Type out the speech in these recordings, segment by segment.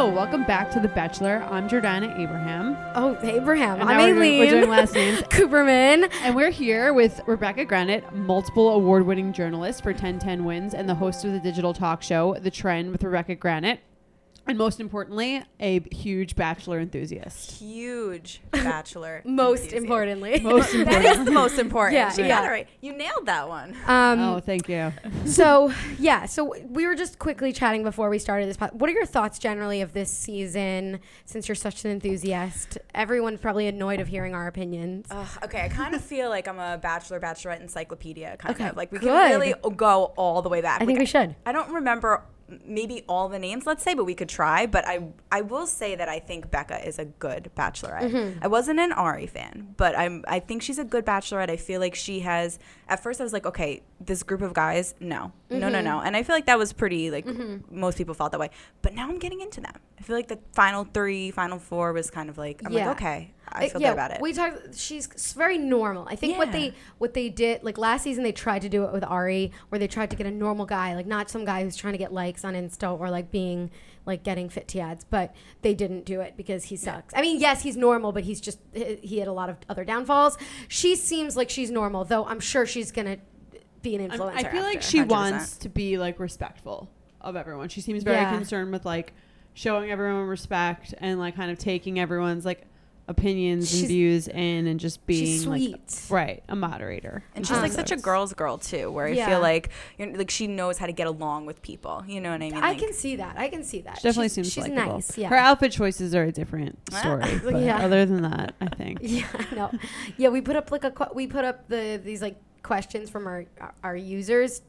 Hello, welcome back to The Betchelor. I'm Jordana Abraham. Oh, Abraham. And I'm now we're doing- Aleen. we're doing last names. Kuperman. And we're here with Rebecca Granet, multiple award winning journalist for 1010 Wins and the host of the digital talk show, The Trend with Rebecca Granet. And most importantly, a huge Bachelor enthusiast. Huge bachelor. Most enthusiast. importantly. Most important. is the most important. Yeah, You yeah. got it right. You nailed that one. Um, oh, thank you. so yeah, so we were just quickly chatting before we started this. pod- What are your thoughts generally of this season? Since you're such an enthusiast, everyone's probably annoyed of hearing our opinions. Ugh, okay, I kind of feel like I'm a bachelor bachelorette encyclopedia kind Okay, of like we good. can really go all the way back. I think Like, we should. I don't remember maybe all the names, let's say, but we could try. But I I will say that I think Becca is a good bachelorette. Mm-hmm. I wasn't an Ari fan, but I'm I think she's a good bachelorette. I feel like she has. At first, I was like, okay, this group of guys, no, no, Mm-hmm. no, no, and I feel like that was pretty like most people felt that way. But now I'm getting into them. I feel like the final three, final four was kind of like I'm Yeah. like, okay, I Uh, feel yeah, good about it. We talked. She's very normal. I think what they what they did like last season they tried to do it with Ari, where they tried to get a normal guy, like not some guy who's trying to get likes on Insta or like being like getting fit ads, but they didn't do it because he sucks. I mean, yes, he's normal, but he's just he he had a lot of other downfalls. She seems like she's normal, though. I'm sure she's gonna be an I'm- influencer. I feel like she 100%. wants to be like respectful of everyone. She seems very Yeah. concerned with like showing everyone respect and like kind of taking everyone's like opinions She's- and views in and just being she's like sweet. right a moderator. and she's Um, like such a girl's girl too, where I feel like you know, like she knows how to get along with people. You know what I mean? I Like, can see that. I can see that. She definitely she's, seems she's likable. nice. Yeah. Her outfit choices are a different Ah. story. but Yeah. other than that, I think. Yeah, I know. Yeah, we put up like a que- we put up the these like questions from our our users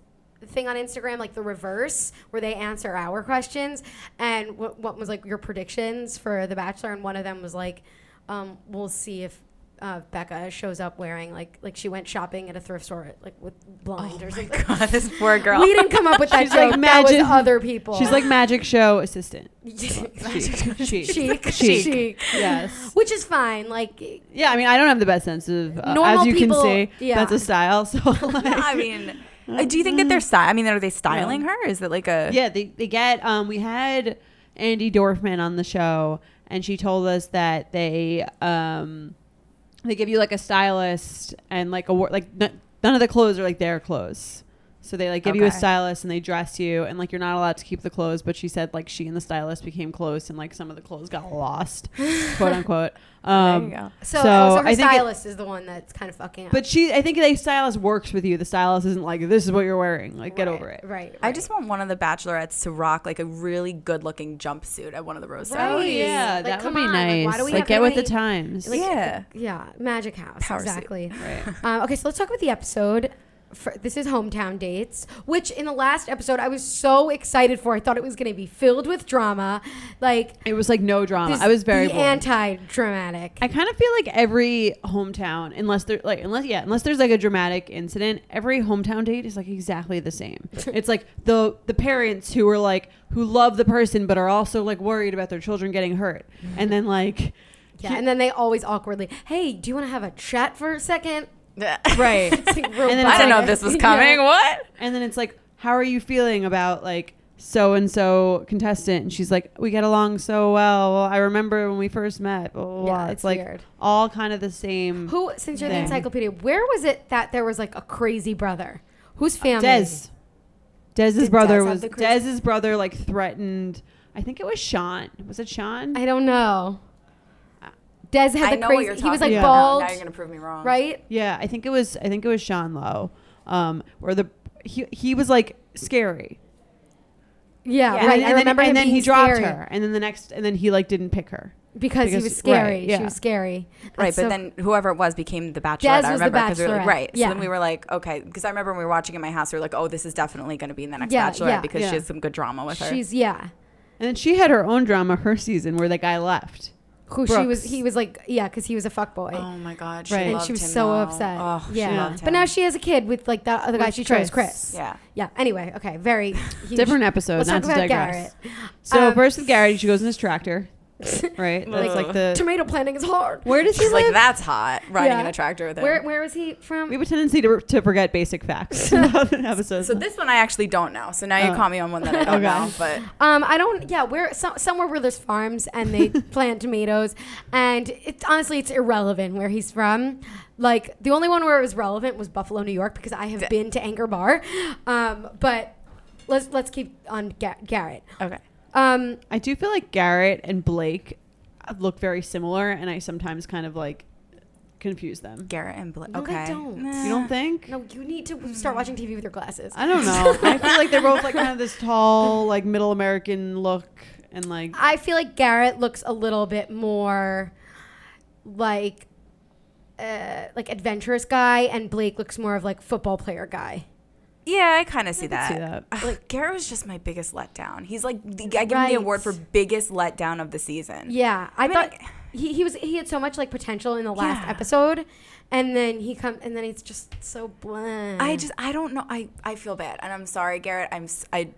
thing on Instagram, like the reverse, where they answer our questions. And what what was like your predictions for The Bachelor, and one of them was like, um, we'll see if. Uh, Becca shows up wearing like like she went shopping at a thrift store like with blind or something. God, this poor girl. We didn't come up with that She's joke. like that was magic- other people. She's like magic show assistant. chic, Chic. chic, Chic. Yes. which is fine. Like Yeah, I mean, I don't have the best sense of, uh, Normal as you people- can see, yeah. that's a style. So, like, I mean, uh, do you think that they're sty- I mean, are they styling her? Is it like a? yeah, they, they get, um, we had Andi Dorfman on the show, and she told us that they, um, they give you like a stylist and like a, like, n- none of the clothes are like their clothes. So they like give you a Okay. stylist and they dress you and like you're not allowed to keep the clothes, but she said like she and the stylist became close and like some of the clothes got lost, quote unquote. Um, There you go. so, So, oh, so her I think it- stylist is the one that's kind of fucking up. But she, I think the stylist works with you. The stylist isn't like this is what you're wearing. Like get Right, over it. Right. I right. just want one of the bachelorettes to rock like a really good-looking jumpsuit at one of the rose Right. Oh ceremonies. yeah, Like, that would come be on, like, nice. why do we have get with the any- times. like, Yeah. yeah, Magic House. Power suit. exactly. right. Um, okay, so let's talk about the episode. For, this is hometown dates, which in the last episode I was so excited for. I thought it was going to be filled with drama, like It was like no drama. this- I was very anti-dramatic. I kind of feel like every hometown, unless there like unless yeah, unless there's like a dramatic incident, every hometown date is like exactly the same. it's like the the parents who are like who love the person but are also like worried about their children getting hurt, and then like yeah, and then they always awkwardly, "Hey, do you want to have a chat for a second? right, like And then I it's don't know like- if this was Yeah. coming. What? and then it's like how are you feeling about like so and so contestant and she's like we get along so well i remember when we first met blah, blah, blah. Yeah, it's, it's like weird. all kind of the same Who, since you're the encyclopedia, where was it that there was like a crazy brother? Whose uh, family? des des's Did brother Des have was des's brother like threatened i think it was sean was it sean I don't know. Des had I the know what crazy. you're He was like Yeah. bald, Now you're gonna prove me wrong. right? yeah i think it was i think it was sean lowe um where the he, he was like scary Yeah, Yeah. and right. I and then, and then he being dropped scary her and then the next and then he like didn't pick her because, he was scary. right, yeah. She was scary. Right, That's but then whoever it was became the bachelorette. Des I remember because we were like, Bachelorette, right. So then we were like, okay, because I remember when we were watching in my house, we were like, oh, this is definitely going to be in the next Yeah, bachelorette yeah. because Yeah. she has some good drama with her. she's yeah. and then she had her own drama her season where the guy left Who she was? He was like yeah, because he was a fuck boy oh my god, she Right. and she was him, so though. upset. Oh, she yeah, loved but now she has a kid with like the other guy she chose, Chris. Chris. yeah. Yeah. Anyway, okay, very huge. different episode Let's not talk to about digress Garrett. so Um, first with Garrett she goes in his tractor right? That's like the. Tomato planting is hard. Where does he She's live? like, that's hot. Riding Yeah. in a tractor with him. Where where is he from? we have a tendency to, to forget basic facts about an episode. so this one I actually don't know. So now you Oh. caught me on one that I don't Okay. know. But Um, I don't. Yeah, where so, somewhere where there's farms and they plant tomatoes, and it's honestly it's irrelevant where he's from. Like the only one where it was relevant was Buffalo, New York, because I have been to Anchor Bar. Um, but let's let's keep on Ga- Garrett. okay. Um, I do feel like Garrett and Blake look very similar, and I sometimes kind of like confuse them. Garrett and Blake. No, they okay. don't. You don't think? no, you need to start watching TV with your glasses. I don't know. I feel like they're both like kind of this tall, like middle American look, and like I feel like Garrett looks a little bit more like uh, like adventurous guy, and Blake looks more of like football player guy. Yeah, I kind of see, that. see that. Ugh, Garrett was just my biggest letdown. He's like, the, I give him Right. the award for biggest letdown of the season. Yeah, I, I mean, thought like- he, he was he had so much like potential in the last Yeah. episode, and then he come and then it's just so bland. I just, I don't know. I, I feel bad, and I'm sorry, Garrett. I'm, s- I.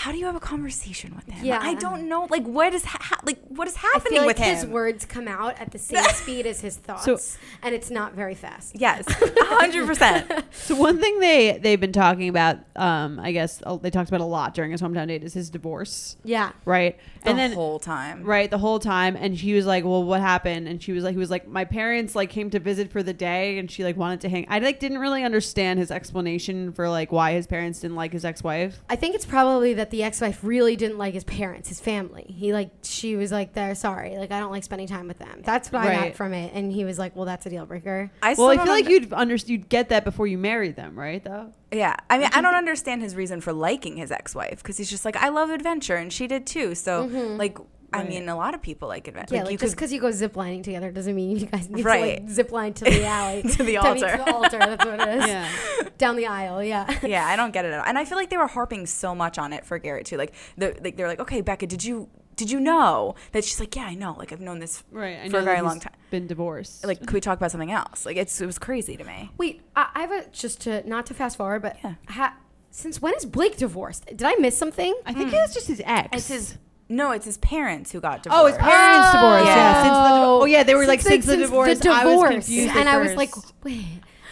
How do you have a conversation with him? Yeah. I don't know. Like, what is, ha- like, what is I happening feel like with him? his words come out at the same speed as his thoughts, and it's not very fast. Yes, hundred percent. So one thing they they've been talking about, um, I guess they talked about a lot during his hometown date is his divorce, Yeah, right? The and then whole time, right the whole time, and she was like, "Well, what happened?" And she was like, "He was like, my parents like came to visit for the day, and she like wanted to hang." I like didn't really understand his explanation for like why his parents didn't like his ex wife. I think it's probably that the ex-wife really didn't like his parents, his family. He like she was like, "They're sorry, like I don't like spending time with them." That's what I Right. got from it, and he was like, "Well, that's a deal breaker." I Well, I feel like under- you'd understand you'd get that before you married them, right? Though. Yeah, I mean, I don't understand his reason for liking his ex-wife because he's just like, I love adventure, and she did too. So, mm-hmm. like, I mean, a lot of people like adventure. Yeah, like, you just because you go ziplining together doesn't mean you guys need Right. to like zip line to the alley To the I mean, altar. to the altar. That's what it is. Yeah. Down the aisle. Yeah. yeah, I don't get it at all. And I feel like they were harping so much on it for Garrett too. Like, the, like they're like, okay, Becca, did you did you know that she's like, yeah, I know. Like, I've known this Right. I for a very long time. Been divorced. Like, could we talk about something else? Like, it's it was crazy to me. Wait, I, I have a just to not to fast forward, but Yeah. ha, since when is Blake divorced? Did I miss something? I think hmm. it was just his ex. It's his no, it's his parents who got divorced. Oh, his parents divorced. Yeah. Yeah. Since the, oh yeah, they were like Since, since, the divorce. I was confused. and at I was like, wait.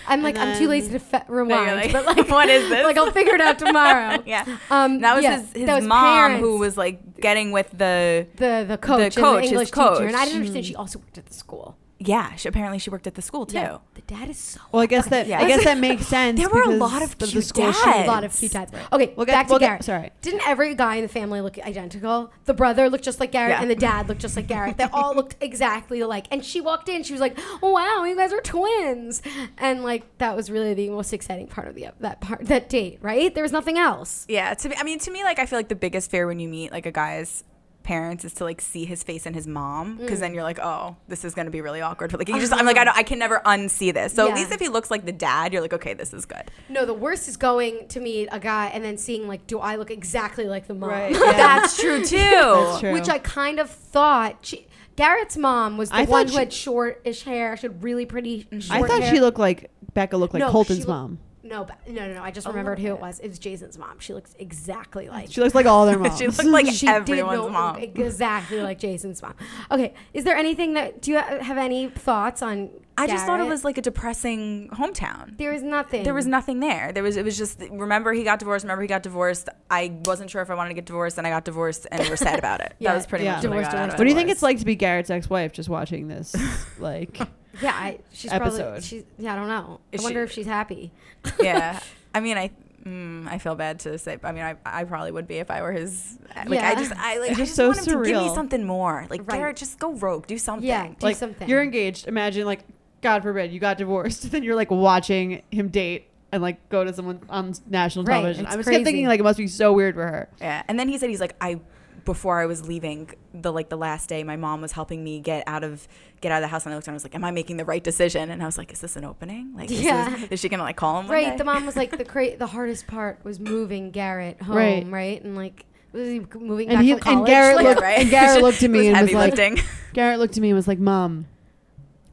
I'm like, And I'm too lazy to fe- No, rewind, like, but like, what is this? Like, I'll figure it out tomorrow. yeah. Um, That was yeah, his, his that was mom parents. who was like getting with the the the coach, the coach, and the English coach. teacher, and I didn't understand she also worked at the school. Yeah. She, apparently, she worked at the school too. Yeah, the dad is so. Well, I guess that Yeah. I guess that makes sense. There were a lot of the cute school she- dads. a lot of cute dads. Okay, We'll get- back to we'll get- Garrett. sorry. Didn't every guy in the family look identical? The brother looked just like Garrett, Yeah. and the dad looked just like Garrett. They all looked exactly alike. And she walked in, she was like, oh, "Wow, you guys are twins!" And like that was really the most exciting part of the that part that date, right? There was nothing else. Yeah, to me, I mean, to me, like, I feel like the biggest fear when you meet like a guy's parents is to like see his face and his mom because Mm. then you're like, oh, this is gonna be really awkward. But like, you just, I'm like, I, don't, I can never unsee this. So Yeah. at least if he looks like the dad, you're like, okay, this is good. No, the worst is going to meet a guy and then seeing like, do I look exactly like the mom? Right, yeah. That's true too. That's true. Which I kind of thought. She, Garrett's mom was the I thought one she- who had short-ish hair. She had really pretty. I thought hair. she looked like Becca looked like No, Colton's she look- mom. No, ba- no, no, no. I just oh, remembered who it was. It was Jason's mom. She looks exactly like. She looks like all their moms. She looked like she everyone's look mom. exactly like Jason's mom. Okay, is there anything that do you ha- have any thoughts on? I just thought it was like a depressing hometown. There is nothing. There was nothing there. There was. It was just. Remember, he got divorced. Remember, he got divorced. I wasn't sure if I wanted to get divorced, and I got divorced, and we're sad about it. Yeah, that was pretty yeah. much what I Divorce, got out of divorce, it. what do you think it's like to be Garrett's ex-wife? Just watching this, like, Yeah, I, she's episode. probably. She's. Yeah, I don't know. Is I wonder she- if she's happy. yeah. I mean, I. Mm, I feel bad to say. I mean, I, I probably would be if I were his. Like, I just, I like, It's I just just so want him to give me something more. Like, Right. Garrett, just go rogue, do something. Yeah, do like something. you're engaged. Imagine like, God forbid, you got divorced, then you're like watching him date and like go to someone on national Right, television. it's I was crazy. kept thinking like it must be so weird for her. Yeah. And then he said he's like, I before I was leaving the like the last day, my mom was helping me get out of get out of the house, and I looked and I was like, Am I making the right decision? And I was like, Is this an opening? Like, is, Yeah. this, is she gonna like call him? one right. day? The mom was like the cra- The hardest part was moving Garrett home. Right. Right. And like was he moving And back he- from college? and Garrett Like, looked- right. and Garrett looked at me It and was heavy like- lifting. Garrett looked at me and was like, "Mom,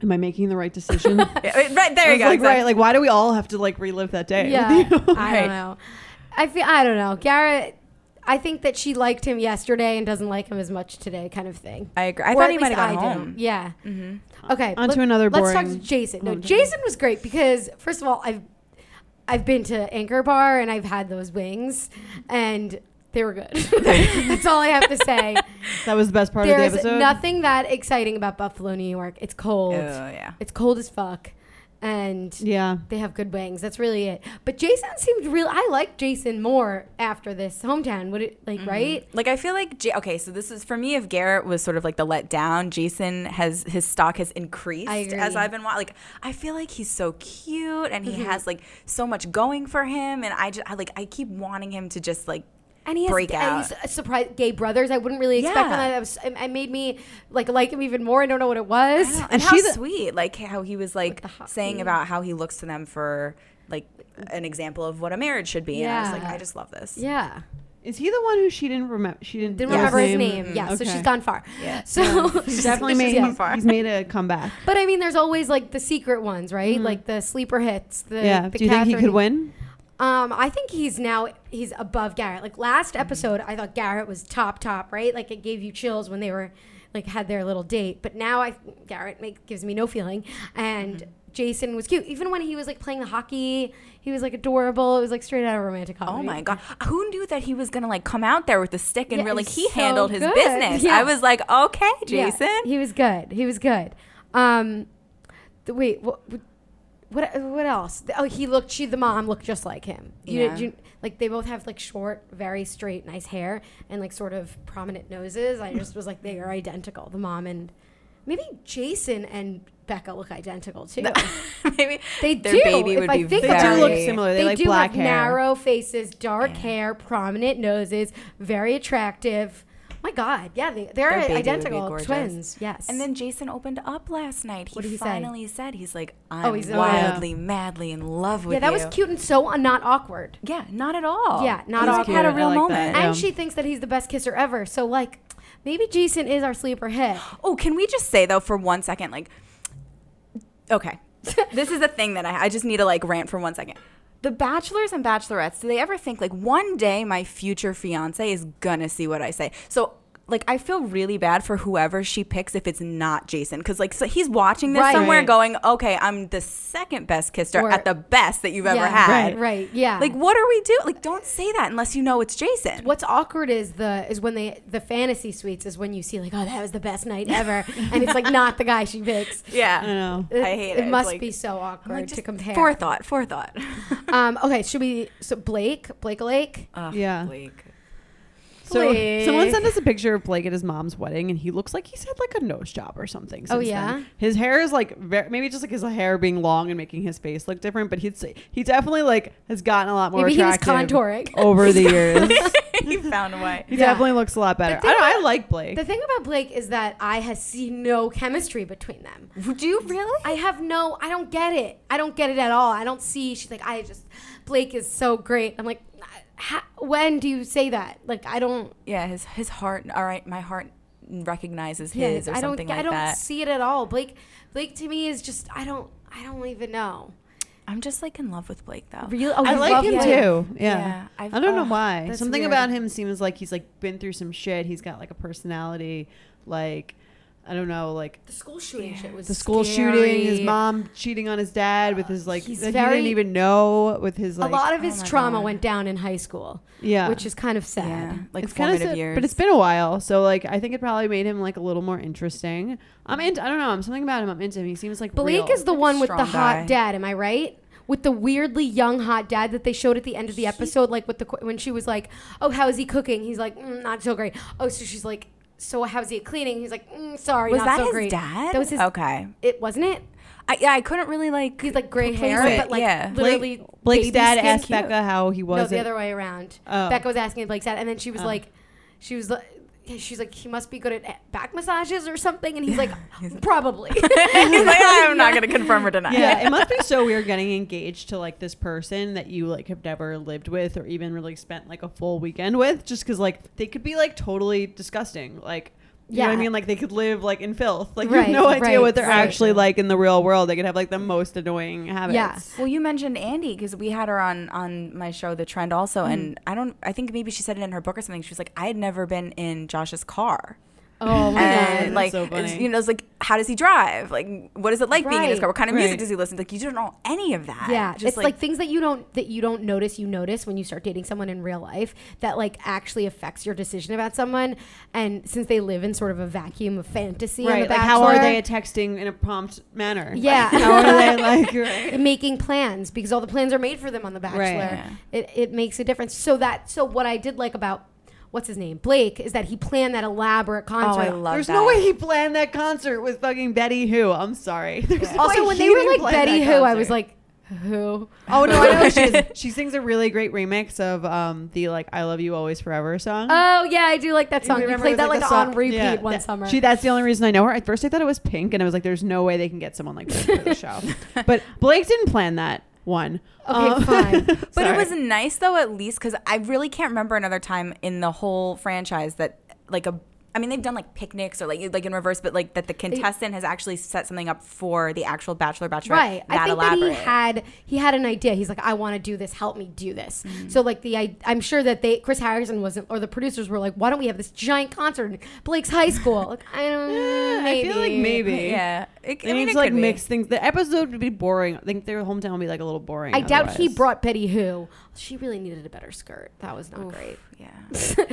am I making the right decision?" Yeah, right there you go. like, exactly. right, like why do we all have to like relive that day? Yeah, I don't know. I feel I don't know. Garrett, I think that she liked him yesterday and doesn't like him as much today, kind of thing. I agree. I Or thought he might have gone I do. home. Yeah. Mm-hmm. Okay. On to let- another Let's talk to Jason. No. Jason was great because first of all, I've I've been to Anchor Bar and I've had those wings, and they were good. That's all I have to say. That was the best part of the There's episode. nothing that exciting about Buffalo, New York. It's cold. Oh yeah. It's cold as fuck, and Yeah. they have good wings. That's really it. But Jason seemed real. I like Jason more after this hometown. Would it like right? Like I feel like J- okay, so this is for me. If Garrett was sort of like the letdown, Jason has his stock has increased I agree. as I've been wa- like. I feel like he's so cute and he Mhm. has like so much going for him, and I just I, like I keep wanting him to just like And he has break and out. he's a surprise gay brothers. I wouldn't really expect Yeah. that. That was, it it made me like like him even more. I don't know what it was. And and how she the- sweet, like how he was like hot saying about how he looks to them for like an example of what a marriage should be. And I was like, Yeah. I just love this. Yeah, Is he the one who she didn't remember? She didn't, didn't remember his name. Yeah, so she's gone far. Yeah. So He's definitely made. gone He's, far. he's made a comeback. But I mean, there's always like the secret ones, right? Mhm. Like the sleeper hits. The, yeah. the Do you think he Catherine- could win? Um, I think he's now he's above Garrett. Like last episode, I thought Garrett was top top, right? Like it gave you chills when they were like had their little date. But now I Garrett make, gives me no feeling, and Jason was cute. Even when he was like playing the hockey, he was like adorable. It was like straight out of romantic comedy. Oh my god! Who knew that he was gonna like come out there with the stick and Yeah, really he so handled his good. business? Yeah. I was like, okay, Yeah, Jason. he was good. He was good. Um, th- wait, what? What, what else? Oh, he looked. She, the mom, looked just like him. You, Yeah. you, like they both have like short, very straight, nice hair and like sort of prominent noses. I just was like, they are identical. The mom and maybe Jason and Becca look identical too. Maybe They their do. baby If would I be think They do look similar. They, They like do black have hair. narrow faces, dark Yeah. hair, prominent noses, very attractive. My God, yeah, they, they're Their baby would be identical gorgeous. twins. Yes. And then Jason opened up last night. He, What did he say? finally said, "He's like, I'm Oh, he's- oh, yeah. wildly, madly in love with yeah, that you." was cute and so uh, not awkward. Yeah, not at all. Yeah, not He awkward. Had a real like moment. that. Yeah. And she thinks that he's the best kisser ever. So like, maybe Jason is our sleeper hit. Oh, can we just say though for one second, like, okay, this is a thing that I, I just need to like rant for one second. The bachelors and bachelorettes, do they ever think like one day my future fiance is gonna see what I say? So. Like I feel really bad for whoever she picks if it's not Jason because like so he's watching this Right. somewhere Right. going okay I'm the second best kisser at the best that you've ever had Right, right, yeah. like what are we doing like don't say that unless you know it's Jason What's awkward is the is when they the fantasy suites is when you see like oh that was the best night ever and it's like not the guy she picks. yeah I know. It, I hate it. It must like- be so awkward like, to compare. forethought forethought Um, okay, should we? So Blake, Blake Lake. Ugh, Yeah. Blake. So someone sent us a picture of Blake at his mom's wedding, and he looks like he's had like a nose job or something. Oh, yeah? then. his hair is like very, maybe just like his hair being long and making his face look different, but he's he definitely like has gotten a lot more Maybe he was attractive contouring. over the years. he found a way. he Yeah. definitely looks a lot better. I don't. I like Blake. The thing about Blake is that I have seen no chemistry between them. Would you really? I have no. I don't get it. I don't get it at all. I don't see. She's like, I just Blake is so great. I'm like, "Ha- when do you say that? Like, I don't. yeah, his his heart. All right, my heart recognizes Yeah, his or I don't. something I like don't that. see it at all. Blake. Blake to me is just. I don't. I don't even know. I'm just like in love with Blake though. Real. Oh, I like love him him. too. Yeah. Yeah, I've- I don't know why. Something weird. about him seems like he's like been through some shit. He's got like a personality, like I don't know, like The school shooting shit was the school scary. shooting, his mom cheating on his dad with his like He's that he didn't even know with his like a lot of oh his my trauma God. went down in high school, yeah, which is kind of sad. Yeah, like it's kind of formative years. but it's been a while, so like I think it probably made him like a little more interesting. I'm into. I don't know. I'm something about him. I'm into him. He seems like Blake real. is the Like one with the strong hot dad. Am I right? With the weirdly young hot dad that they showed at the end of the episode, like with the qu- when she was like, "Oh, how is he cooking?" He's like, mm, "Not so great." Oh, so she's like, "So how's he at cleaning?" He's like, mm, "Sorry, was not that so his great." dad? That was his. Okay. It wasn't it. I, yeah, I couldn't really like. He's like gray hair, it, but like yeah. literally Blake, Blake's baby dad skin asked cute. Becca how he was. No, the other way around. Oh. Becca was asking Blake's dad, and then she was Oh. like, she was like. She's like, he must be good at back massages or something, and he's like, probably. He's like, I'm not gonna confirm or deny. yeah, it must be so weird getting engaged to like this person that you like have never lived with or even really spent like a full weekend with, just because like they could be like totally disgusting. Like You know what I mean? Like they could live like in filth. Like Right, you have no idea right, what they're right. actually like in the real world. They could have like the most annoying habits. Yeah. Well, you mentioned Andi because we had her on on my show, The Trend, also, and mm. I don't. I think maybe she said it in her book or something. She was like, I had never been in Josh's car, Oh my and that's like, so funny. you know, it's like, how does he drive? Like, what is it like being in his car? What kind of music Right. does he listen to? Like, you don't know any of that. Yeah, Just it's like, things that you don't that you don't notice. You notice when you start dating someone in real life that like actually affects your decision about someone. And since they live in sort of a vacuum of fantasy, on Right. the Like how are they texting in a prompt manner? Yeah. Like, how are they like right? making plans because all the plans are made for them on The Bachelor. Right. Yeah. It, it makes a difference. So that so what I did like about what's his name Blake is that he planned that elaborate concert. oh, concert. I love There's that. no way he planned that concert with fucking Betty Who. I'm sorry. There's no also, way when they were like Betty that Who, I was like, who? Oh no, I know what she is. She sings a really great remix of um the like "I Love You Always Forever" song. Oh yeah, I do like that song. You remember played that was, like, on repeat yeah, one that- summer. She, that's the only reason I know her. At first, I thought it was Pink, and I was like, "There's no way they can get someone like Pink for the show." but Blake didn't plan that one. Okay, Um, fine. But it was nice though, at least, because I really can't remember another time in the whole franchise that like a. I mean, they've done like picnics or like like in reverse, but like that the contestant has actually set something up for the actual bachelor bachelorette. right. That I think elaborate. that he had he had an idea. He's like, I want to do this. Help me do this. Mm-hmm. So like the I, I'm sure that they Chris Harrison wasn't or the producers were like, why don't we have this giant concert in Blake's high school? Like I don't Eh, maybe. I feel like maybe. Yeah, it, They I mean, need to like could be. mix things. The episode would be boring. I think their hometown would be like a little boring. I doubt he brought Betty Who. She really needed a better skirt. That was not great. Yeah.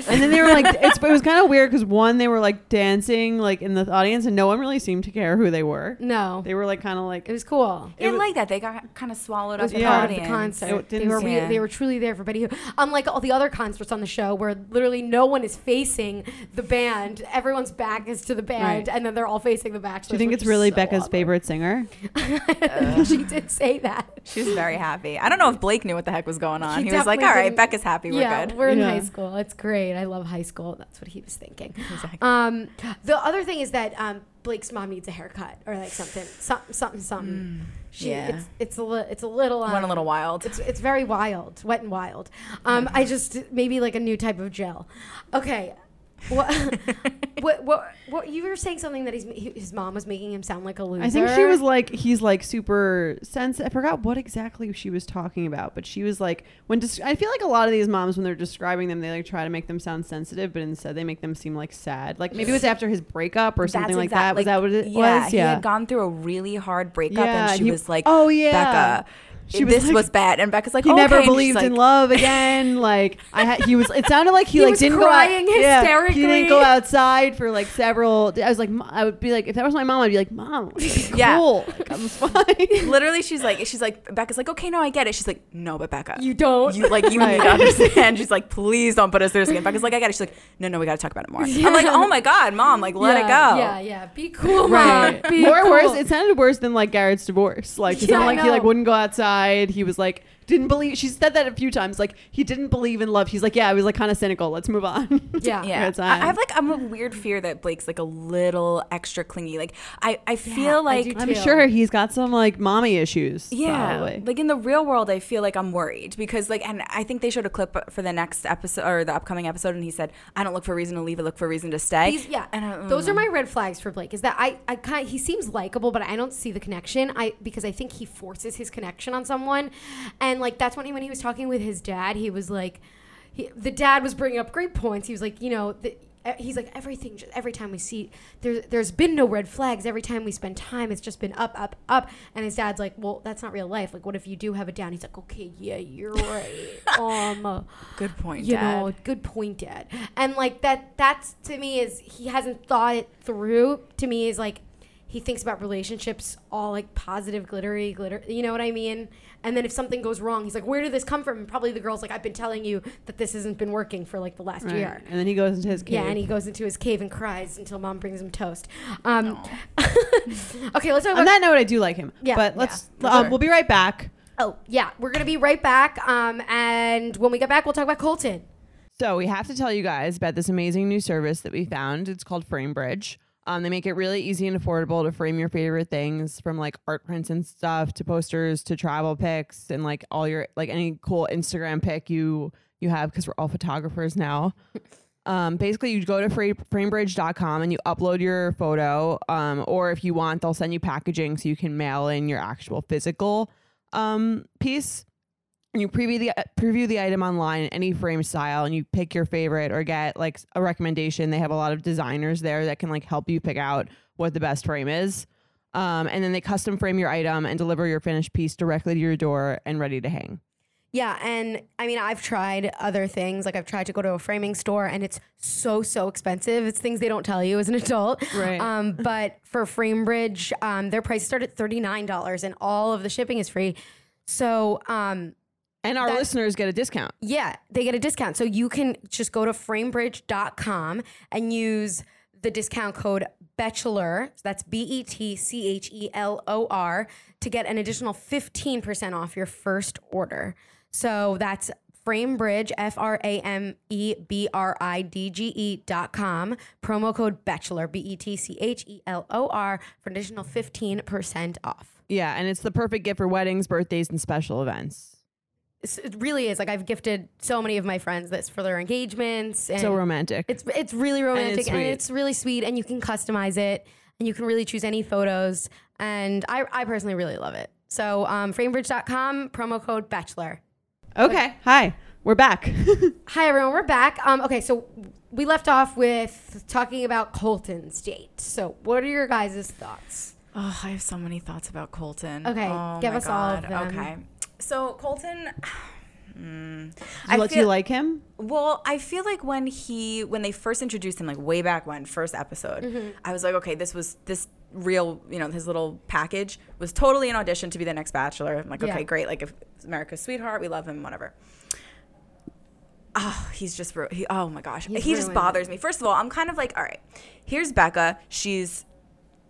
And then they were like, it's, it was kind of weird because one, they were like dancing like in the audience, and no one really seemed to care who they were. No, They were like kind of like it was cool. I didn't like that. They got kind of swallowed up in Yeah. part of the the concert. It They didn't were re- they were truly there for Betty Who. Unlike all the other concerts on the show, where literally no one is facing the band, everyone's back is to the band, Right. and then they're all facing the Bachelor. Do you think it's really Becca's favorite singer? she did say that. She was very happy. I don't know if Blake knew what the heck was going on. He He, was like, "All right, didn't- Becca's happy. We're yeah, good." we're in Yeah. high school. It's great. I love high school. That's what he was thinking. Exactly. Um, the other thing is that um, Blake's mom needs a haircut or like something, something, something, something. She, yeah. it's it's a li- it's a little um, Went a little wild. It's it's very wild, wet and wild. Um, I just maybe like a new type of gel. Okay. What, what what what you were saying something that he's he, his mom was making him sound like a loser. I think she was like, he's like super sensitive. I forgot what exactly she was talking about, but she was like, when des- I feel like a lot of these moms, when they're describing them, they like try to make them sound sensitive, but instead they make them seem like sad. Like maybe it was after his breakup or something like that. Was that what it yeah, was? Yeah, he had gone through a really hard breakup, Yeah, and she he- was like, oh, yeah. Becca." She was this like- was bad, and Becca's like, he okay. never and she's believed in love again. Like I had, he was. It sounded like he, He like didn't crying go out, Yeah, he didn't go outside for like several. I was like, I would be like, if that was my mom, I'd be like, mom, like, Yeah. like, I'm fine. Literally, she's like, she's like, Becca's like, okay, no, I get it. She's like, no, but Becca, you don't. you like you need to understand. She's like, please don't put us through this again. Becca's like, I get it. She's like, no, no, we got to talk about it more. I'm like, oh my god, mom, like let yeah, it go. Yeah, yeah. Be cool, Right. mom. Be More cool. worse. It sounded worse than like Garrett's divorce. Like it sounded I like he like wouldn't go outside. He was like didn't believe. She said that a few times. Like he didn't believe in love. He's like, yeah, I was like kind of cynical. Let's move on. Yeah. Yeah, I, on. I have like I'm a weird fear that Blake's like a little extra clingy. Like I, I I feel like do I'm sure he's got some like mommy issues. Yeah, probably. like in the real world, I feel like I'm worried because like, and I think they showed a clip for the next episode or the upcoming episode, and he said, "I don't look for a reason to leave; I look for a reason to stay." These, yeah, and I, those are mm. my red flags for Blake. Is that I, I kind he seems likable, but I don't see the connection. I because I think he forces his connection on someone, and like that's when he when he was talking with his dad, he was like, he, the dad was bringing up great points. He was like, you know, the, uh, he's like everything. Just, every time we see, there's there's been no red flags. Every time we spend time, it's just been up, up, up. And his dad's like, well, that's not real life. Like, what if you do have a down? He's like, okay, yeah, you're right. um. uh, Good point, you Dad. know good point dad and like that that's to me is he hasn't thought it through to me is like he thinks about relationships all like positive glittery glitter you know what i mean and then if something goes wrong he's like where did this come from and probably the girl's like i've been telling you that this hasn't been working for like the last Right. year And then he goes into his cave. yeah, and he goes into his cave and cries until mom brings him toast. Um, okay, let's talk On that note, I do like him. Yeah, but let's. for um, sure. We'll be right back. oh, yeah, we're gonna be right back. Um, and when we get back, we'll talk about Colton. So we have to tell you guys about this amazing new service that we found. It's called FrameBridge. Um, they make it really easy and affordable to frame your favorite things, from like art prints and stuff to posters to travel pics and like all your like any cool Instagram pic you you have because we're all photographers now. Um, basically, you go to frame, framebridge.com and you upload your photo. Um, or if you want, they'll send you packaging so you can mail in your actual physical um, piece. You preview the preview the item online in any frame style, and you pick your favorite or get like a recommendation. They have a lot of designers there that can like help you pick out what the best frame is. Um, and then they custom frame your item and deliver your finished piece directly to your door and ready to hang. Yeah, and I mean, I've tried other things. Like I've tried to go to a framing store, and it's so so expensive. It's things they don't tell you as an adult. Right. Um, but for FrameBridge, um, their price start at thirty nine dollars, and all of the shipping is free. So um, And our listeners get a discount. yeah, they get a discount. So you can just go to framebridge.com and use the discount code Betchelor, that's B E T C H E L O R, to get an additional 15% off your first order. So that's Framebridge, F R A M E B R I D G E dot com, promo code Betchelor, B E T C H E L O R, for an additional 15% off. Yeah, and it's the perfect gift for weddings, birthdays, and special events. It's- It really is. Like, I've gifted so many of my friends this for their engagements. And So romantic. It's it's really romantic and it's, sweet. really sweet, and you can customize it, and you can really choose any photos. And I, I personally really love it. So um, framebridge.com promo code Betchelor. Okay. Hi. We're back. Hi everyone, we're back. Um, okay, so we left off with talking about Colton's date. So what are your guys' thoughts? Oh, I have so many thoughts about Colton. Okay, oh give my us all of them. Okay, so Colton. mm, Do you like him? Well, I feel like when he when they first introduced him, like way back when, first episode, Mm-hmm. I was like, okay, this was this real, you know, his little package was totally an audition to be the next Bachelor. I'm like, Yeah. okay, great, like if America's sweetheart, we love him, whatever. Oh, he's just he. Oh my gosh, He's he just bothers me. First of all, I'm kind of like, all right, here's Becca. She's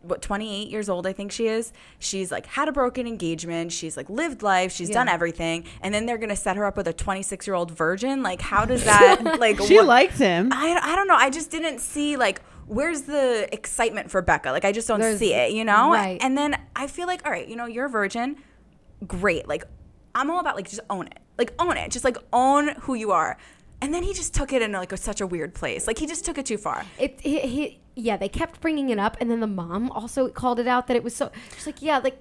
what 28 years old i think she is she's like had a broken engagement she's like lived life she's done everything and then they're gonna set her up with a 26 year old virgin? Like how does that like She what- liked him. I, I don't know i just didn't see like where's the excitement for becca? Like i just don't There's- see it you know? Right. and then i feel like all right you know you're a virgin great like i'm all about like just own it like own it just like own who you are. And then he just took it in like a, such a weird place like he just took it too far. It, he, he, yeah, they kept bringing it up, and then the mom also called it out that it was so. She's like, yeah, like,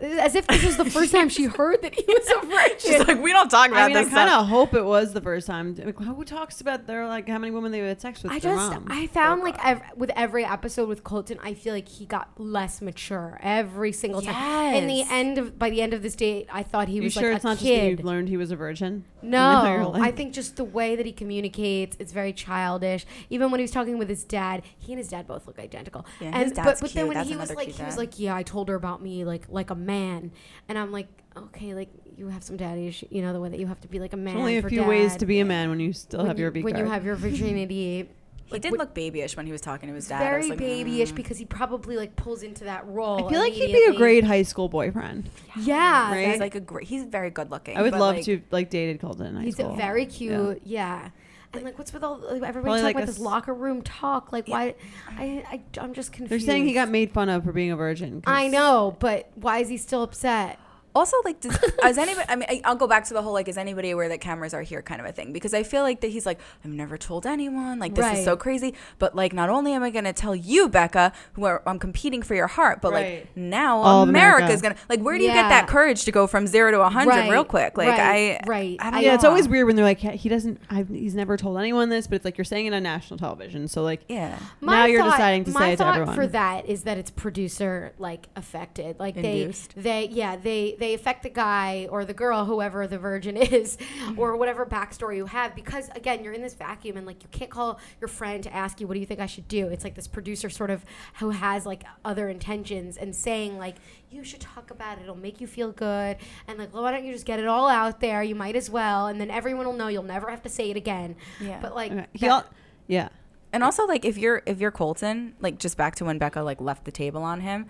as if this was the first time she heard that he was a virgin. she's like we don't talk about I mean, I kind of hope it was the first time. Like, who talks about their like how many women they had sex with? I just mom? I found like ev- with every episode with Colton, I feel like he got less mature every single time. In the end of by the end of this date, I thought he you was sure like it's a not just that kid. you learned he was a virgin? No, I think just the way that he communicates, it's very childish. Even when he was talking with his dad, he and his dad both look identical. Yeah, and his but dad's but then cute. when That's he was like, he was like, yeah, I told her about me like like a man, and I'm like, okay, like you have some daddy issue, you know, the way that you have to be like a man. There's only a few ways to be a man when you still when have your you, V when you have your virginity. he did look babyish when he was talking to his dad I very like, babyish mm. because he probably like pulls into that role. I feel like he'd be a immediately. great high school boyfriend. yeah. Right? he's like a great he's very good looking I would but, love like, to like dated Colton in high He's school. very cute. Yeah. And like, what's with all like, everybody Probably talking like about this s- locker room talk? Like, why? I, I I'm just confused. They're saying he got made fun of for being a virgin. 'cause- I know, but why is he still upset? Also like does, is anybody i mean I- i'll go back to the whole like is anybody aware that cameras are here kind of a thing because i feel like that he's like i've never told anyone like this Right. is so crazy but like not only am i going to tell you becca who are i'm competing for your heart but Right. like now All of america's America. gonna like where do you Yeah. get that courage to go from zero to a 100 Right, real quick like right, i right. i don't Yeah, know it's always weird when they're like, "Yeah, he doesn't. I've, he's never told anyone this, but it's like you're saying it on national television. So like, yeah Now you're deciding to my say it to thought everyone. for that is that it's producer like affected. Like Induced. they they yeah they they affect the guy or the girl, whoever the virgin is, Mm-hmm. or whatever backstory you have. Because again, you're in this vacuum and like you can't call your friend to ask you what do you think I should do. It's like this producer sort of who has like other intentions and saying like you should talk about it. It'll make you feel good. And like why don't you just get it all out there? You might as well, and then everyone will know. You'll never have to say it again. Yeah. But like okay. that- yeah, And also, like, if you're if you're Colton, like, just back to when Becca like left the table on him,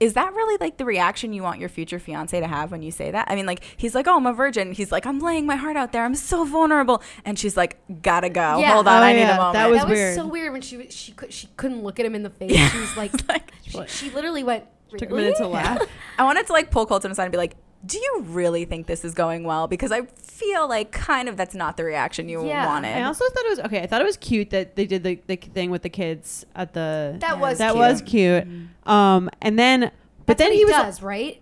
is that really like the reaction you want your future fiance to have when you say that? I mean, like, he's like, "Oh, I'm a virgin." He's like, "I'm laying my heart out there. I'm so vulnerable," and she's like, "Gotta go. Yeah. Hold on, Oh, I need a moment." that was that was weird. so weird when she was- she could she couldn't look at him in the face. She was like, like she, she literally went. took a minute to laugh. I wanted to like pull Colton aside and be like, do you really think this is going well? Because I feel like kind of that's not the reaction you Yeah. wanted. I also thought it was okay. I thought it was cute that they did the, the thing with the kids at the. That was that cute. was cute. Um, and then, but That's then what he was. does right.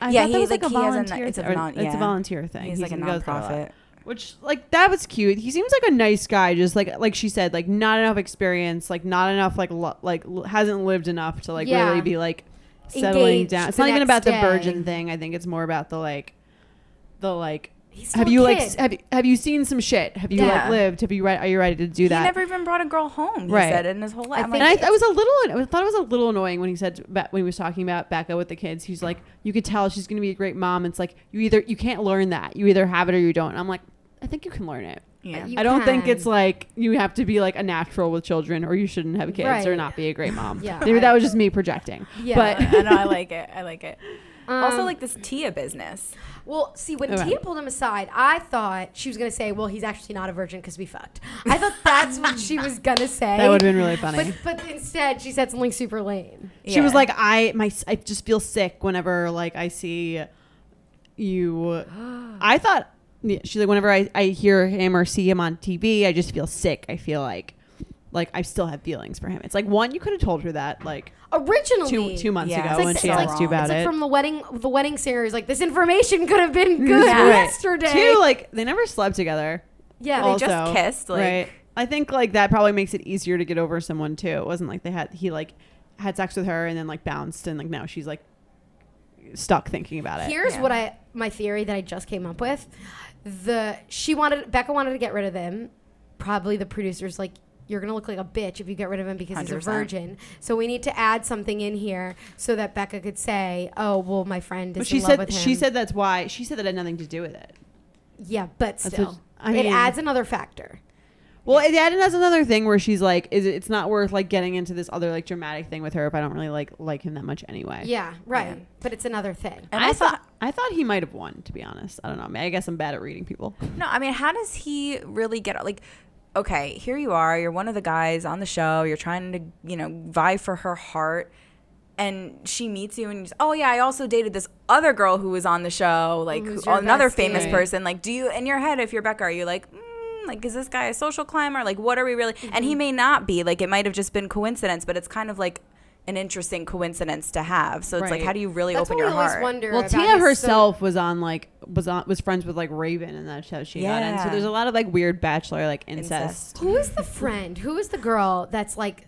I Yeah, thought he- was like, like, a he has a- volunteer. it's a thi- or non- it's a volunteer thing. He's like a he goes through lot. nonprofit. Which like that was cute. He seems like a nice guy. Just like like she said, like not enough experience, like not enough like lo- like l- hasn't lived enough to like Yeah. really be like settling down. It's not even about the day. virgin thing. I think it's more about the like the like. Have you like have you, have you seen some shit? Have you Yeah. like lived? Have you right? Are you ready to do He that? He never even brought a girl home. He Right. said in his whole life. I and I, like, th- I was a little, I thought it was a little annoying when he said when he was talking about Becca with the kids. He's like, you could tell she's going to be a great mom. It's like you either you can't learn that. You either have it or you don't. And I'm like, I think you can learn it. Yeah. You I don't think can. it's like you have to be like a natural with children or you shouldn't have kids or not be a great mom. Yeah, Maybe that was just me projecting. Yeah. But I know. I like it. I like it. also, Um, like this Tia business. Well, see, when Okay. Tia pulled him aside, I thought she was gonna say, "Well, he's actually not a virgin because we fucked." I thought that's what she was gonna say. that would have been really funny. But but instead, she said something super lame. She was Yeah. like, I my I just feel sick whenever like I see you. I thought yeah, she's like whenever I, I hear him or see him on TV, I just feel sick. I feel like like I still have feelings for him. It's like one you could have told her that like Originally, two two months Yeah. ago It's like- when it's she like- asked you about it's like it. from the wedding, the wedding series. Like this information could have been good Yeah. Right. yesterday. Two like they never slept together. yeah, They just also, kissed, like- right. I think like that probably makes it easier to get over someone too. It wasn't like they had he like had sex with her and then like bounced and like now she's like stuck thinking about it. Here's Yeah. what I my theory that I just came up with. The she wanted Becca wanted to get rid of him. Probably the producers like you're gonna look like a bitch if you get rid of him because he's a virgin. So we need to add something in here so that Becca could say, "Oh, well, my friend is But she in love said with him." she said that's why she said that had nothing to do with it. "Yeah, but That's still, what- I it adds another factor." Well, it added as another thing where she's like, "Is it, it's not worth like getting into this other like dramatic thing with her if I don't really like like him that much anyway." Yeah, right. Yeah. But it's another thing. And I also- thought I thought he might have won. To be honest, I don't know. I, mean, I guess I'm bad at reading people. No, I mean, how does he really get like? Okay, here you are. You're one of the guys on the show. You're trying to, you know, vie for her heart, and she meets you, and you oh yeah, I also dated this other girl who was on the show, like who- another famous Right. person. Like, do you in your head, if you're Becca, are you like? Mm, like is this guy a social climber like what are we really and Mm-hmm. he may not be like it might have just been coincidence but it's kind of like an interesting coincidence to have so it's like how do you really That's open what your always heart wonder. Well, Tia his so- herself was on like was on was friends with like Raven, and that's how she got in. So there's a lot of like weird bachelor like incest. Incest. Who is the friend? Who is the girl that's like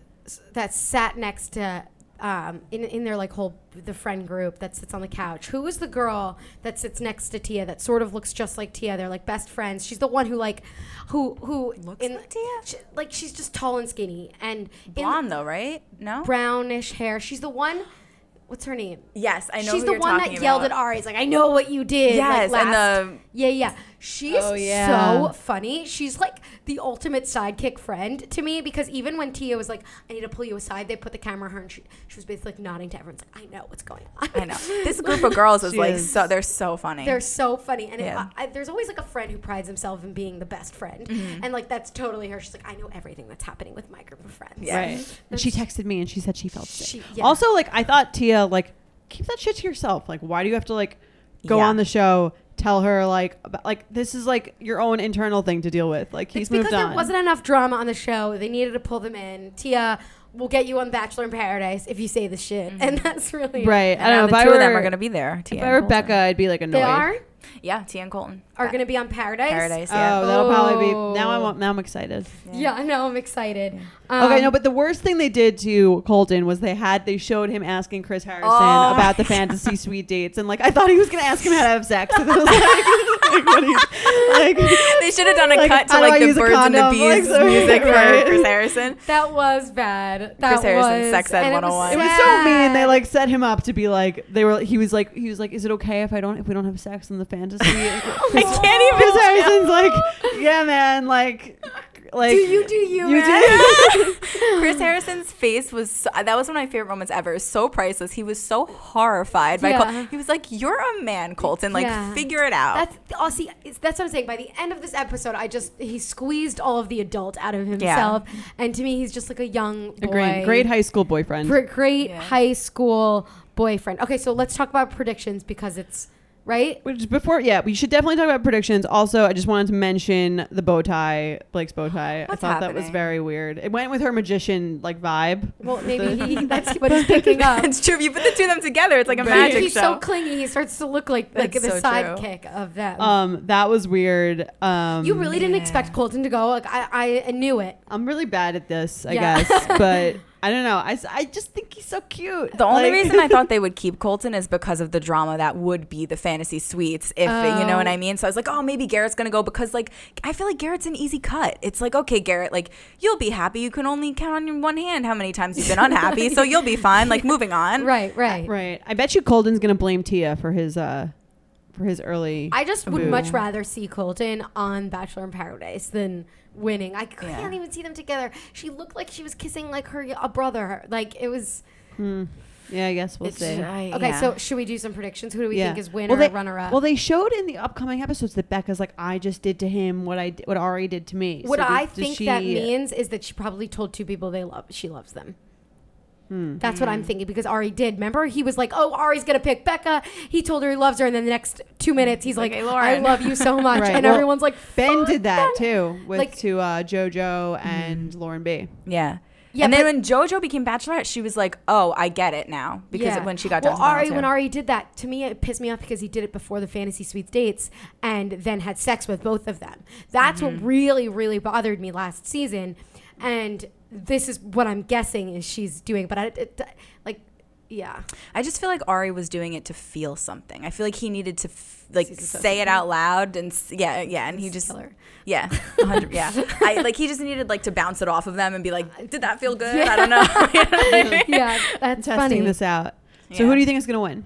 that sat next to um in in their like whole the friend group that sits on the couch? Who is the girl that sits next to Tia that sort of looks just like Tia? They're like best friends. She's the one who like who who Looks like Tia? she- like she's just tall and skinny and in blonde though right no brownish hair. She's the one. What's her name? yes i know She's the one that yelled at Ari. He's like, I know what you did. Yes, like, and the- yeah, yeah. She's Oh, yeah. so funny. She's like the ultimate sidekick friend to me because even when Tia was like, I need to pull you aside, they put the camera on her and she, she was basically like nodding to everyone. Like, I know what's going on. I know. This group of girls is like is. so they're so funny. They're so funny, and it- I, I- there's always like a friend who prides himself in being the best friend, Mm-hmm. and like that's totally her. She's like, I know everything that's happening with my group of friends. Yeah. Right. And she texted me and she said she felt sick. She- yeah. Also, like I thought Tia like keep that shit to yourself. Like, why do you have to like go Yeah. on the show? Tell her like about, like this is like your own internal thing to deal with. Like he's it's because moved there wasn't enough drama on the show. They needed to pull them in. Tia, we'll get you on Bachelor in Paradise if you say the shit, mm-hmm. and that's really right. I don't know. now If the I two were, of them are gonna be there. Tia if I were Becca, I'd be like annoyed. They are Yeah, Tia and Colton. are going to be on Paradise. Paradise. Yeah. Oh, that'll probably be now. I Oh. want now. I'm excited. Yeah, I know. I'm excited. okay, Um, no, but the worst thing they did to Colton was they had they showed him asking Chris Harrison Oh. about the fantasy suite dates, and like I thought he was gonna ask him how to have sex. And it was like, like, what you- like They should have done a Like, cut to how do I like the birds and the bees Like, so- music right. for Chris Harrison. that was bad. That Chris Harrison, was, Sex Ed and it was oh It was so mean. They like set him up to be like they were. He was like he was like, is it okay if I don't if we don't have sex in the fantasy? I can't even. Chris Harrison's like, yeah, man, like, like Do you do you, you man? do. Chris Harrison's face was so, that was one of my favorite moments ever. So priceless. He was so horrified by Yeah. Col- he was like, "You're a man, Colton. Like, Yeah. figure it out." That's oh, see, it's, that's what I'm saying. By the end of this episode, I just he squeezed all of the adult out of himself, and to me, he's just like a young boy. A great, great high school boyfriend. Gr- great Yeah. high school boyfriend. Okay, so let's talk about predictions because it's right? Which before, yeah, we should definitely talk about predictions. Also, I just wanted to mention the bow tie, Blake's bow tie. What's I thought that was very weird. It went with her magician like vibe. Well, maybe he, that's what he's picking up. it's true. If you put the two of them together, it's like a Right. magic he's show. so clingy. He starts to look like like That's the so true. sidekick of them. Um, that was weird. Um, you really didn't yeah. expect Colton to go. Like I, I knew it. I'm really bad at this, I Yeah. guess, but I don't know. I, I just think he's so cute. The only Like- reason I thought they would keep Colton is because of the drama that would be the fantasy suites, if you know what Oh. I mean. So I was like, oh, maybe Garrett's gonna go because like I feel like Garrett's an easy cut. It's like, okay, Garrett, like you'll be happy. You can only count on your one hand how many times you've been unhappy, so you'll be fine. Like moving on. Right, right. right. I bet you Colton's gonna blame Tia for his uh for his early. I just would Boo. much rather see Colton on Bachelor in Paradise than winning. I can't Yeah. even see them together. She looked like she was kissing like her a brother. Like it was. Hmm. Yeah, I guess we'll see. I- Okay, yeah. so should we do some predictions? Who do we yeah. think is winner, well, they, runner up? Well, they showed in the upcoming episodes that Becca's like, I just did to him what I d- what Ari did to me. what So I does think she- that means is that she probably told two people they love. She loves them. That's what I'm thinking because Ari did. Remember, he was like, "Oh, Ari's gonna pick Becca." He told her he loves her, and then the next two minutes, he's like, Like, "Hey, "I Lauren." love you so much," Right, and well, everyone's like, Ben "Fuck did that Ben." too with Like- to uh, JoJo and Lauren B. Yeah. Yeah, and then but- when JoJo became Bachelorette, she was like, "Oh, I get it now," because Yeah. when she got well, down to final Ari, when Ari did that to me, it pissed me off because he did it before the fantasy suites dates, and then had sex with both of them. That's Mm-hmm. what really, really bothered me last season, and this is what I'm guessing is she's doing. But I, it, like, yeah, I just feel like Ari was doing it to feel something. I feel like he needed to f- like He's say it out loud and s- yeah, yeah, and he just killer. yeah, yeah. I like he just needed like to bounce it off of them and be like, uh, did that feel good? I don't know. You know what I mean? yeah, that's Testing funny. this out. So Yeah. who do you think is gonna win?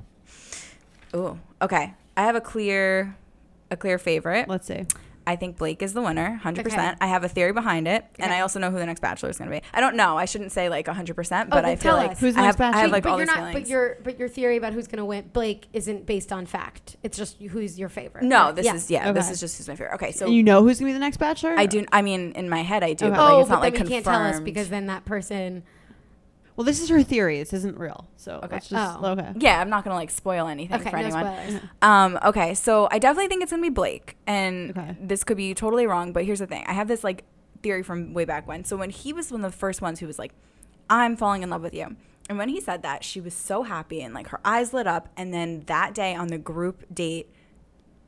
Ooh, okay. I have a clear, a clear favorite. Let's see. I think Blake is the winner, hundred Okay. percent. I have a theory behind it, and I also know who the next Bachelor is going to be. I don't know. I shouldn't say like hundred percent, Oh, but I feel like. Who's the I have, I Bachelor? have like but all you're these not. feelings. But your but your theory about who's gonna win Blake isn't based on fact. It's just who's your favorite. no, Right? this Yeah. is yeah. This is just who's my favorite. Okay, so and you know who's gonna be the next Bachelor? I do. I mean, in my head, I do. Okay. But like, oh, it's but not then like we can't tell us because then that person. Well, this is her theory. This isn't real. So Okay. let's just Oh. okay. Yeah, I'm not gonna like spoil anything Okay, for no anyone. spoilers. Um, okay, so I definitely think it's gonna be Blake, and Okay. this could be totally wrong, but here's the thing: I have this like theory from way back when. So when he was one of the first ones who was like, "I'm falling in love with you," and when he said that, she was so happy and like her eyes lit up. And then that day on the group date,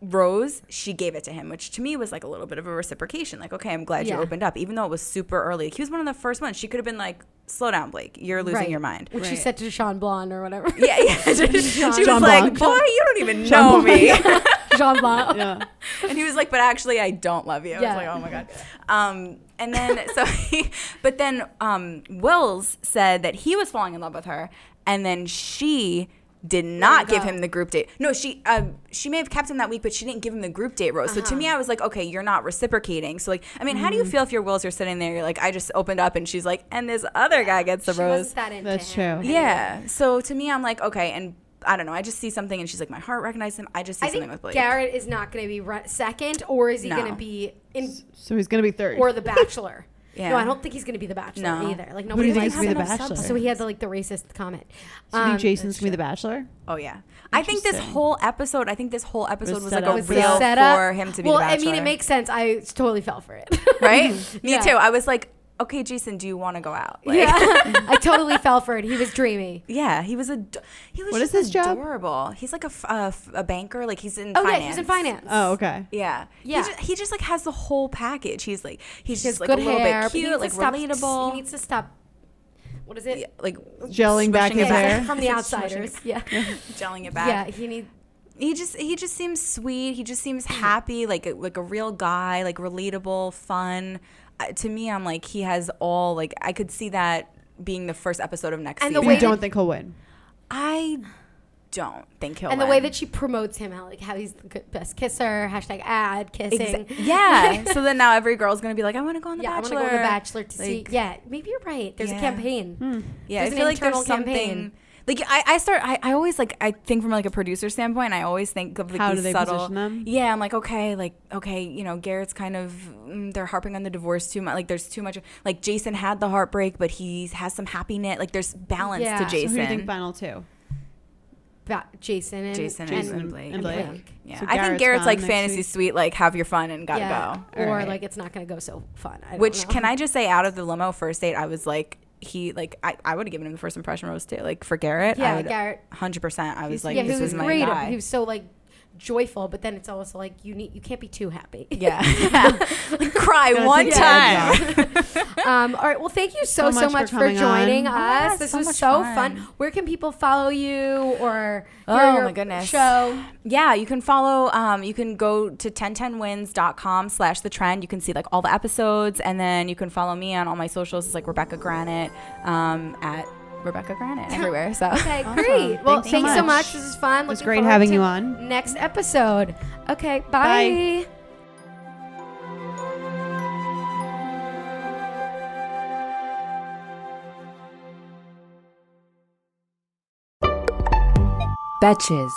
Rose, she gave it to him, which to me was like a little bit of a reciprocation. Like, okay, I'm glad Yeah. you opened up, even though it was super early. He was one of the first ones. She could have been like, "Slow down, Blake. You're losing Right. your mind." Which she said to Sean Blonde or whatever. Yeah, yeah. she was Jean like, Blanc. "Boy, you don't even know Jean me." Jean Blonde. Yeah. and he was like, "But actually, I don't love you." I was like, "Oh my god." Um, and then so he, but then um, Wills said that he was falling in love with her, and then she did not give him the group date. No, she um, she may have kept him that week, but she didn't give him the group date rose. So Uh-huh. to me, I was like, okay, you're not reciprocating. So like, I mean, how do you Mm-hmm. feel if your Wills are sitting there? You're like, I just opened up, and she's like, and this other guy gets the She rose. wasn't that That's him. true. Yeah. So to me, I'm like, okay, and I don't know. I just see something, and she's like, my heart recognized him. I just see I something think with Blake. Garrett is not going to be run- second, or is he No. going to be in So he's gonna be third. or the Bachelor? Yeah. No, I don't think he's going to be the Bachelor No. either. Like Who do nobody likes gonna be the Bachelor? So he had the like the racist comment. So you think Um, Jason's gonna be the Bachelor? Oh yeah. I think this whole episode. I think this whole episode was set like a up was for real setup for him to be well, the I mean, it makes sense. I totally fell for it. right. Me Yeah. too. I was like, okay, Jason, do you want to go out? Like, yeah, I totally fell for it. He was dreamy. yeah, He was a. He was What just is his job? adorable. He's like a, f- a f- a banker. Like he's in. Oh finance. yeah, he was in finance. Oh, okay. Yeah. Yeah. He just, he just like has the whole package. He's like he's He just like good a little hair. bit cute, like stop- relatable. He needs to stop. What is it? Yeah, like Gelling back his hair. From the outsiders. Yeah. gelling it back. Yeah. He needs. he just he just seems sweet. He just seems happy, like a, like a real guy, like relatable, fun. Uh, to me, I'm like he has all like I could see that being the first episode of next And season. But way you don't think he'll win? I don't think he'll. Win. And the way that she promotes him, how like how he's the best kisser, hashtag ad kissing. Exa- yeah. so then now every girl's gonna be like, I want to go on the yeah, I want Bachelor. to go to the Bachelor to see. Yeah, maybe you're right. There's Yeah. a campaign. Hmm. Yeah, There's I an feel like internal there's something. Campaign. Like I, I start. I, I always like. I think from like a producer standpoint. I always think of like How these do they subtle. position them? Yeah, I'm like, okay, like, okay, you know, Garrett's kind of mm, they're harping on the divorce too much. Like, there's too much. Like, Jason had the heartbreak, but he has some happiness. Like, there's balance Yeah. to So So Jason. who do you think final two? ba- Jason and Jason and, and Blake. and Blake. Blake. Yeah, So I think Garrett's Garrett's like fantasy week. suite, like have your fun and gotta yeah, go. or Alright. like it's not gonna go so fun. I Which know. can I just say, out of the limo first date, I was like, he like I, I would have given him the first impression rose too. Like for Garrett, Yeah, Garrett. hundred percent. I was like, yeah, this he was is my great. guy. He was so like joyful, but then it's also like you need you can't be too happy. yeah, like, cry Gotta one time. the um, all right. Well, thank you so So so much much, for for, joining on. us. Yeah, this so was so fun. fun. Where can people follow you or hear Oh, your my goodness. show? Yeah, you can follow, um, you can go to 1010wins.com slash the trend. You can see like all the episodes and then you can follow me on all my socials. It's like Rebecca Granet um, at Rebecca Granet everywhere. So Okay, Awesome. great. Well, Thanks so thanks so much. much. This is fun. It was Looking great having you on. Next episode. Okay, bye. Betches.